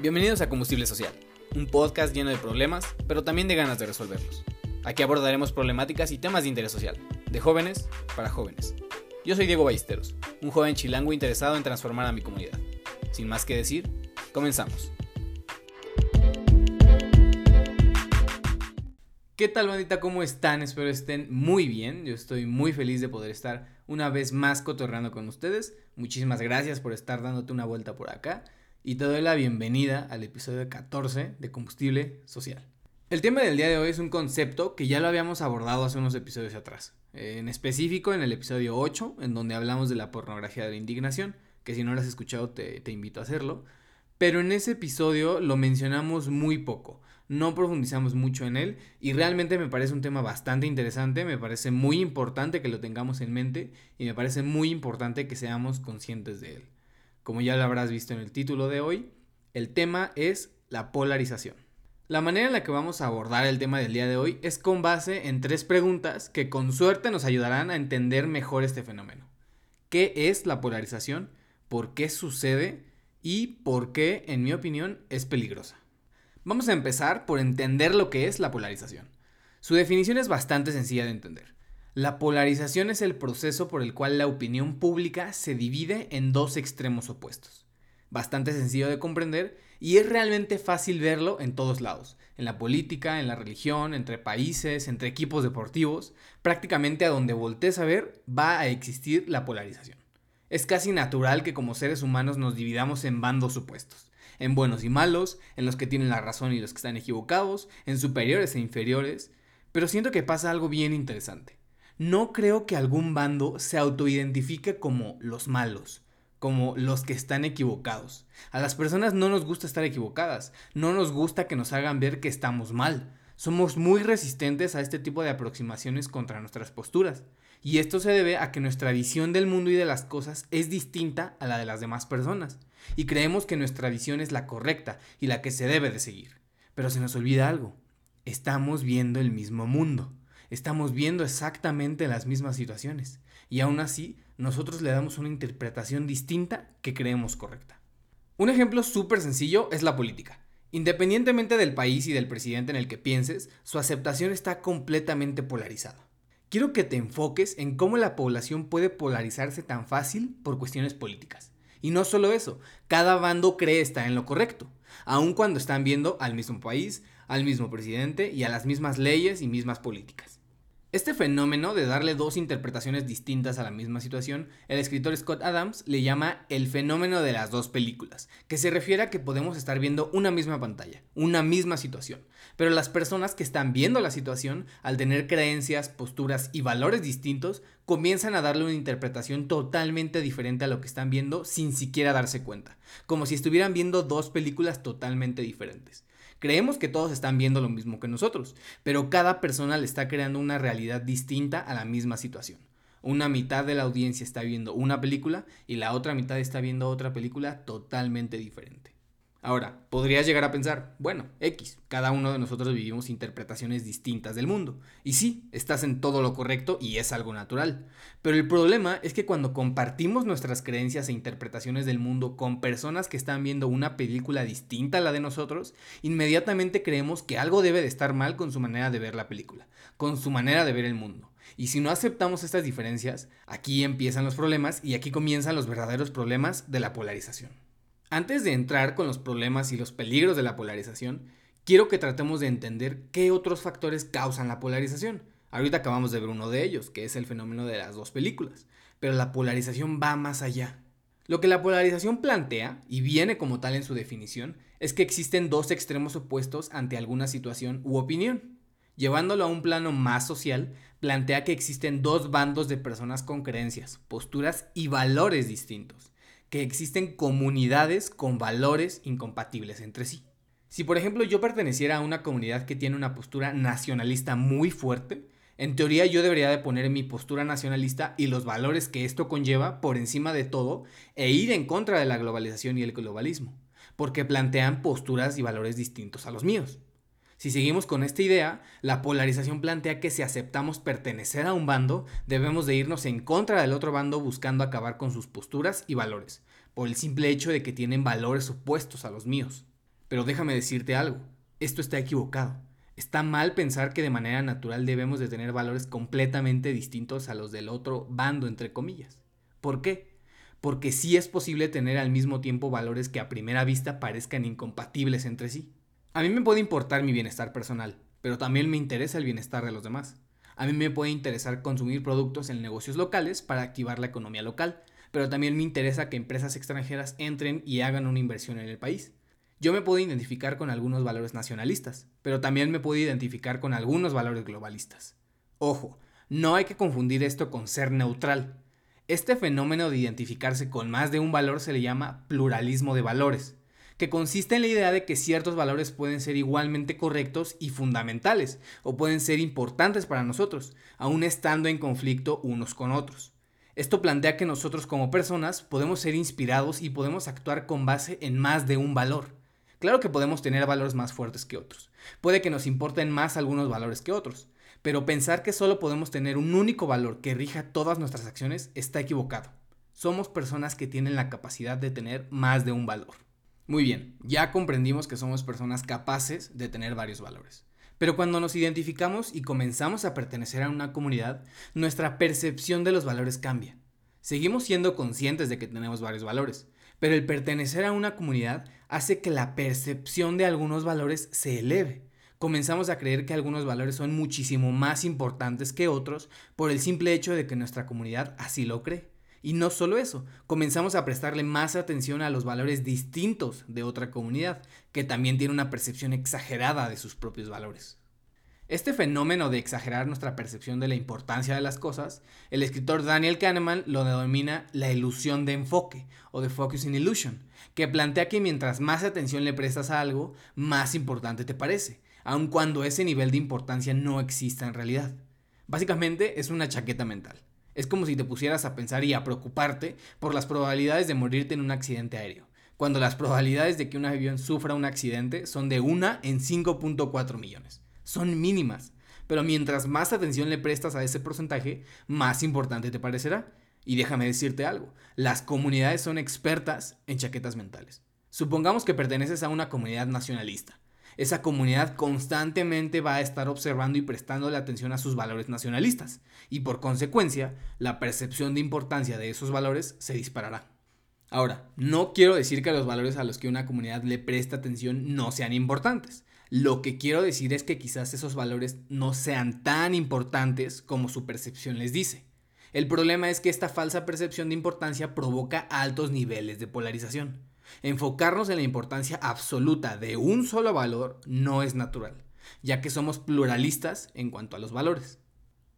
Bienvenidos a Combustible Social, un podcast lleno de problemas, pero también de ganas de resolverlos. Aquí abordaremos problemáticas y temas de interés social, de jóvenes para jóvenes. Yo soy Diego Ballesteros, un joven chilango interesado en transformar a mi comunidad. Sin más que decir, comenzamos. ¿Qué tal bandita? ¿Cómo están? Espero estén muy bien. Yo estoy muy feliz de poder estar una vez más cotorreando con ustedes. Muchísimas gracias por estar dándote una vuelta por acá y te doy la bienvenida al episodio 14 de Combustible Social. El tema del día de hoy es un concepto que ya lo habíamos abordado hace unos episodios atrás, en específico en el episodio 8, en donde hablamos de la pornografía de la indignación, que si no lo has escuchado te, te invito a hacerlo, pero en ese episodio lo mencionamos muy poco, no profundizamos mucho en él y realmente me parece un tema bastante interesante, me parece muy importante que lo tengamos en mente y me parece muy importante que seamos conscientes de él. Como ya lo habrás visto en el título de hoy, el tema es la polarización. La manera en la que vamos a abordar el tema del día de hoy es con base en tres preguntas que con suerte nos ayudarán a entender mejor este fenómeno. ¿Qué es la polarización? ¿Por qué sucede? ¿Y por qué, en mi opinión, es peligrosa? Vamos a empezar por entender lo que es la polarización. Su definición es bastante sencilla de entender. La polarización es el proceso por el cual la opinión pública se divide en dos extremos opuestos. Bastante sencillo de comprender y es realmente fácil verlo en todos lados, en la política, en la religión, entre países, entre equipos deportivos, prácticamente a donde voltees a ver va a existir la polarización. Es casi natural que como seres humanos nos dividamos en bandos opuestos, en buenos y malos, en los que tienen la razón y los que están equivocados, en superiores e inferiores, pero siento que pasa algo bien interesante no creo que algún bando se autoidentifique como los malos, como los que están equivocados. A las personas no nos gusta estar equivocadas, no nos gusta que nos hagan ver que estamos mal. Somos muy resistentes a este tipo de aproximaciones contra nuestras posturas. Y esto se debe a que nuestra visión del mundo y de las cosas es distinta a la de las demás personas. Y creemos que nuestra visión es la correcta y la que se debe de seguir. Pero se nos olvida algo. Estamos viendo el mismo mundo estamos viendo exactamente las mismas situaciones y aún así nosotros le damos una interpretación distinta que creemos correcta. Un ejemplo súper sencillo es la política. Independientemente del país y del presidente en el que pienses, su aceptación está completamente polarizada. Quiero que te enfoques en cómo la población puede polarizarse tan fácil por cuestiones políticas. Y no solo eso, cada bando cree estar en lo correcto, aun cuando están viendo al mismo país, al mismo presidente y a las mismas leyes y mismas políticas. Este fenómeno de darle dos interpretaciones distintas a la misma situación, el escritor Scott Adams le llama el fenómeno de las dos películas, que se refiere a que podemos estar viendo una misma pantalla, una misma situación, pero las personas que están viendo la situación, al tener creencias, posturas y valores distintos, comienzan a darle una interpretación totalmente diferente a lo que están viendo sin siquiera darse cuenta, como si estuvieran viendo dos películas totalmente diferentes. Creemos que todos están viendo lo mismo que nosotros, pero cada persona le está creando una realidad distinta a la misma situación. Una mitad de la audiencia está viendo una película y la otra mitad está viendo otra película totalmente diferente. Ahora, podrías llegar a pensar, bueno, X, cada uno de nosotros vivimos interpretaciones distintas del mundo. Y sí, estás en todo lo correcto y es algo natural. Pero el problema es que cuando compartimos nuestras creencias e interpretaciones del mundo con personas que están viendo una película distinta a la de nosotros, inmediatamente creemos que algo debe de estar mal con su manera de ver la película, con su manera de ver el mundo. Y si no aceptamos estas diferencias, aquí empiezan los problemas y aquí comienzan los verdaderos problemas de la polarización. Antes de entrar con los problemas y los peligros de la polarización, quiero que tratemos de entender qué otros factores causan la polarización. Ahorita acabamos de ver uno de ellos, que es el fenómeno de las dos películas, pero la polarización va más allá. Lo que la polarización plantea, y viene como tal en su definición, es que existen dos extremos opuestos ante alguna situación u opinión. Llevándolo a un plano más social, plantea que existen dos bandos de personas con creencias, posturas y valores distintos que existen comunidades con valores incompatibles entre sí. Si por ejemplo yo perteneciera a una comunidad que tiene una postura nacionalista muy fuerte, en teoría yo debería de poner mi postura nacionalista y los valores que esto conlleva por encima de todo e ir en contra de la globalización y el globalismo, porque plantean posturas y valores distintos a los míos. Si seguimos con esta idea, la polarización plantea que si aceptamos pertenecer a un bando, debemos de irnos en contra del otro bando buscando acabar con sus posturas y valores, por el simple hecho de que tienen valores opuestos a los míos. Pero déjame decirte algo, esto está equivocado. Está mal pensar que de manera natural debemos de tener valores completamente distintos a los del otro bando, entre comillas. ¿Por qué? Porque sí es posible tener al mismo tiempo valores que a primera vista parezcan incompatibles entre sí. A mí me puede importar mi bienestar personal, pero también me interesa el bienestar de los demás. A mí me puede interesar consumir productos en negocios locales para activar la economía local, pero también me interesa que empresas extranjeras entren y hagan una inversión en el país. Yo me puedo identificar con algunos valores nacionalistas, pero también me puedo identificar con algunos valores globalistas. Ojo, no hay que confundir esto con ser neutral. Este fenómeno de identificarse con más de un valor se le llama pluralismo de valores que consiste en la idea de que ciertos valores pueden ser igualmente correctos y fundamentales, o pueden ser importantes para nosotros, aun estando en conflicto unos con otros. Esto plantea que nosotros como personas podemos ser inspirados y podemos actuar con base en más de un valor. Claro que podemos tener valores más fuertes que otros. Puede que nos importen más algunos valores que otros. Pero pensar que solo podemos tener un único valor que rija todas nuestras acciones está equivocado. Somos personas que tienen la capacidad de tener más de un valor. Muy bien, ya comprendimos que somos personas capaces de tener varios valores. Pero cuando nos identificamos y comenzamos a pertenecer a una comunidad, nuestra percepción de los valores cambia. Seguimos siendo conscientes de que tenemos varios valores, pero el pertenecer a una comunidad hace que la percepción de algunos valores se eleve. Comenzamos a creer que algunos valores son muchísimo más importantes que otros por el simple hecho de que nuestra comunidad así lo cree. Y no solo eso, comenzamos a prestarle más atención a los valores distintos de otra comunidad, que también tiene una percepción exagerada de sus propios valores. Este fenómeno de exagerar nuestra percepción de la importancia de las cosas, el escritor Daniel Kahneman lo denomina la ilusión de enfoque o de focusing illusion, que plantea que mientras más atención le prestas a algo, más importante te parece, aun cuando ese nivel de importancia no exista en realidad. Básicamente es una chaqueta mental. Es como si te pusieras a pensar y a preocuparte por las probabilidades de morirte en un accidente aéreo, cuando las probabilidades de que un avión sufra un accidente son de 1 en 5.4 millones. Son mínimas, pero mientras más atención le prestas a ese porcentaje, más importante te parecerá. Y déjame decirte algo, las comunidades son expertas en chaquetas mentales. Supongamos que perteneces a una comunidad nacionalista esa comunidad constantemente va a estar observando y prestando la atención a sus valores nacionalistas, y por consecuencia, la percepción de importancia de esos valores se disparará. Ahora, no quiero decir que los valores a los que una comunidad le presta atención no sean importantes. Lo que quiero decir es que quizás esos valores no sean tan importantes como su percepción les dice. El problema es que esta falsa percepción de importancia provoca altos niveles de polarización. Enfocarnos en la importancia absoluta de un solo valor no es natural, ya que somos pluralistas en cuanto a los valores.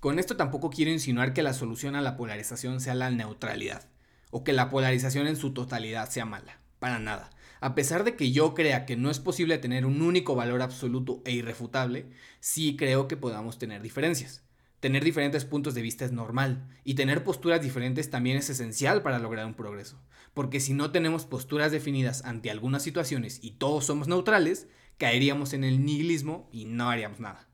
Con esto tampoco quiero insinuar que la solución a la polarización sea la neutralidad, o que la polarización en su totalidad sea mala, para nada. A pesar de que yo crea que no es posible tener un único valor absoluto e irrefutable, sí creo que podamos tener diferencias. Tener diferentes puntos de vista es normal, y tener posturas diferentes también es esencial para lograr un progreso porque si no tenemos posturas definidas ante algunas situaciones y todos somos neutrales, caeríamos en el nihilismo y no haríamos nada.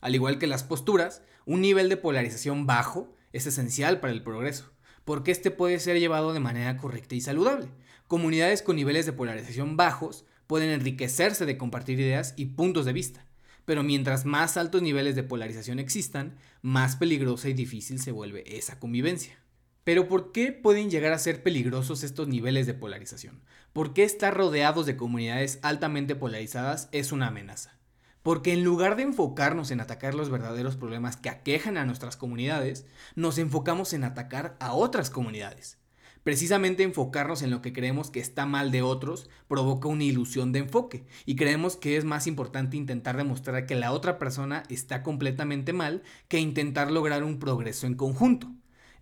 Al igual que las posturas, un nivel de polarización bajo es esencial para el progreso, porque este puede ser llevado de manera correcta y saludable. Comunidades con niveles de polarización bajos pueden enriquecerse de compartir ideas y puntos de vista, pero mientras más altos niveles de polarización existan, más peligrosa y difícil se vuelve esa convivencia. Pero ¿por qué pueden llegar a ser peligrosos estos niveles de polarización? ¿Por qué estar rodeados de comunidades altamente polarizadas es una amenaza? Porque en lugar de enfocarnos en atacar los verdaderos problemas que aquejan a nuestras comunidades, nos enfocamos en atacar a otras comunidades. Precisamente enfocarnos en lo que creemos que está mal de otros provoca una ilusión de enfoque y creemos que es más importante intentar demostrar que la otra persona está completamente mal que intentar lograr un progreso en conjunto.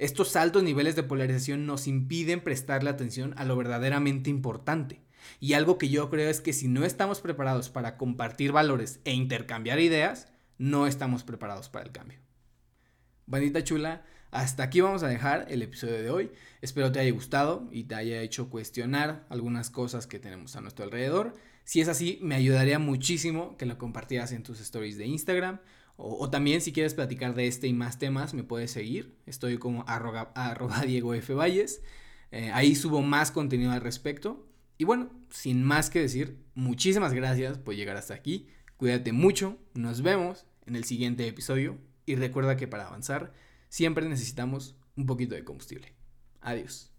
Estos altos niveles de polarización nos impiden prestarle atención a lo verdaderamente importante. Y algo que yo creo es que si no estamos preparados para compartir valores e intercambiar ideas, no estamos preparados para el cambio. Bandita chula, hasta aquí vamos a dejar el episodio de hoy. Espero te haya gustado y te haya hecho cuestionar algunas cosas que tenemos a nuestro alrededor. Si es así, me ayudaría muchísimo que lo compartieras en tus stories de Instagram o, también si quieres platicar de este y más temas, me puedes seguir. Estoy como Diego F. Valles. Eh, ahí subo más contenido al respecto. Y bueno, sin más que decir, muchísimas gracias por llegar hasta aquí. Cuídate mucho, nos vemos en el siguiente episodio y recuerda que para avanzar siempre necesitamos un poquito de combustible. Adiós.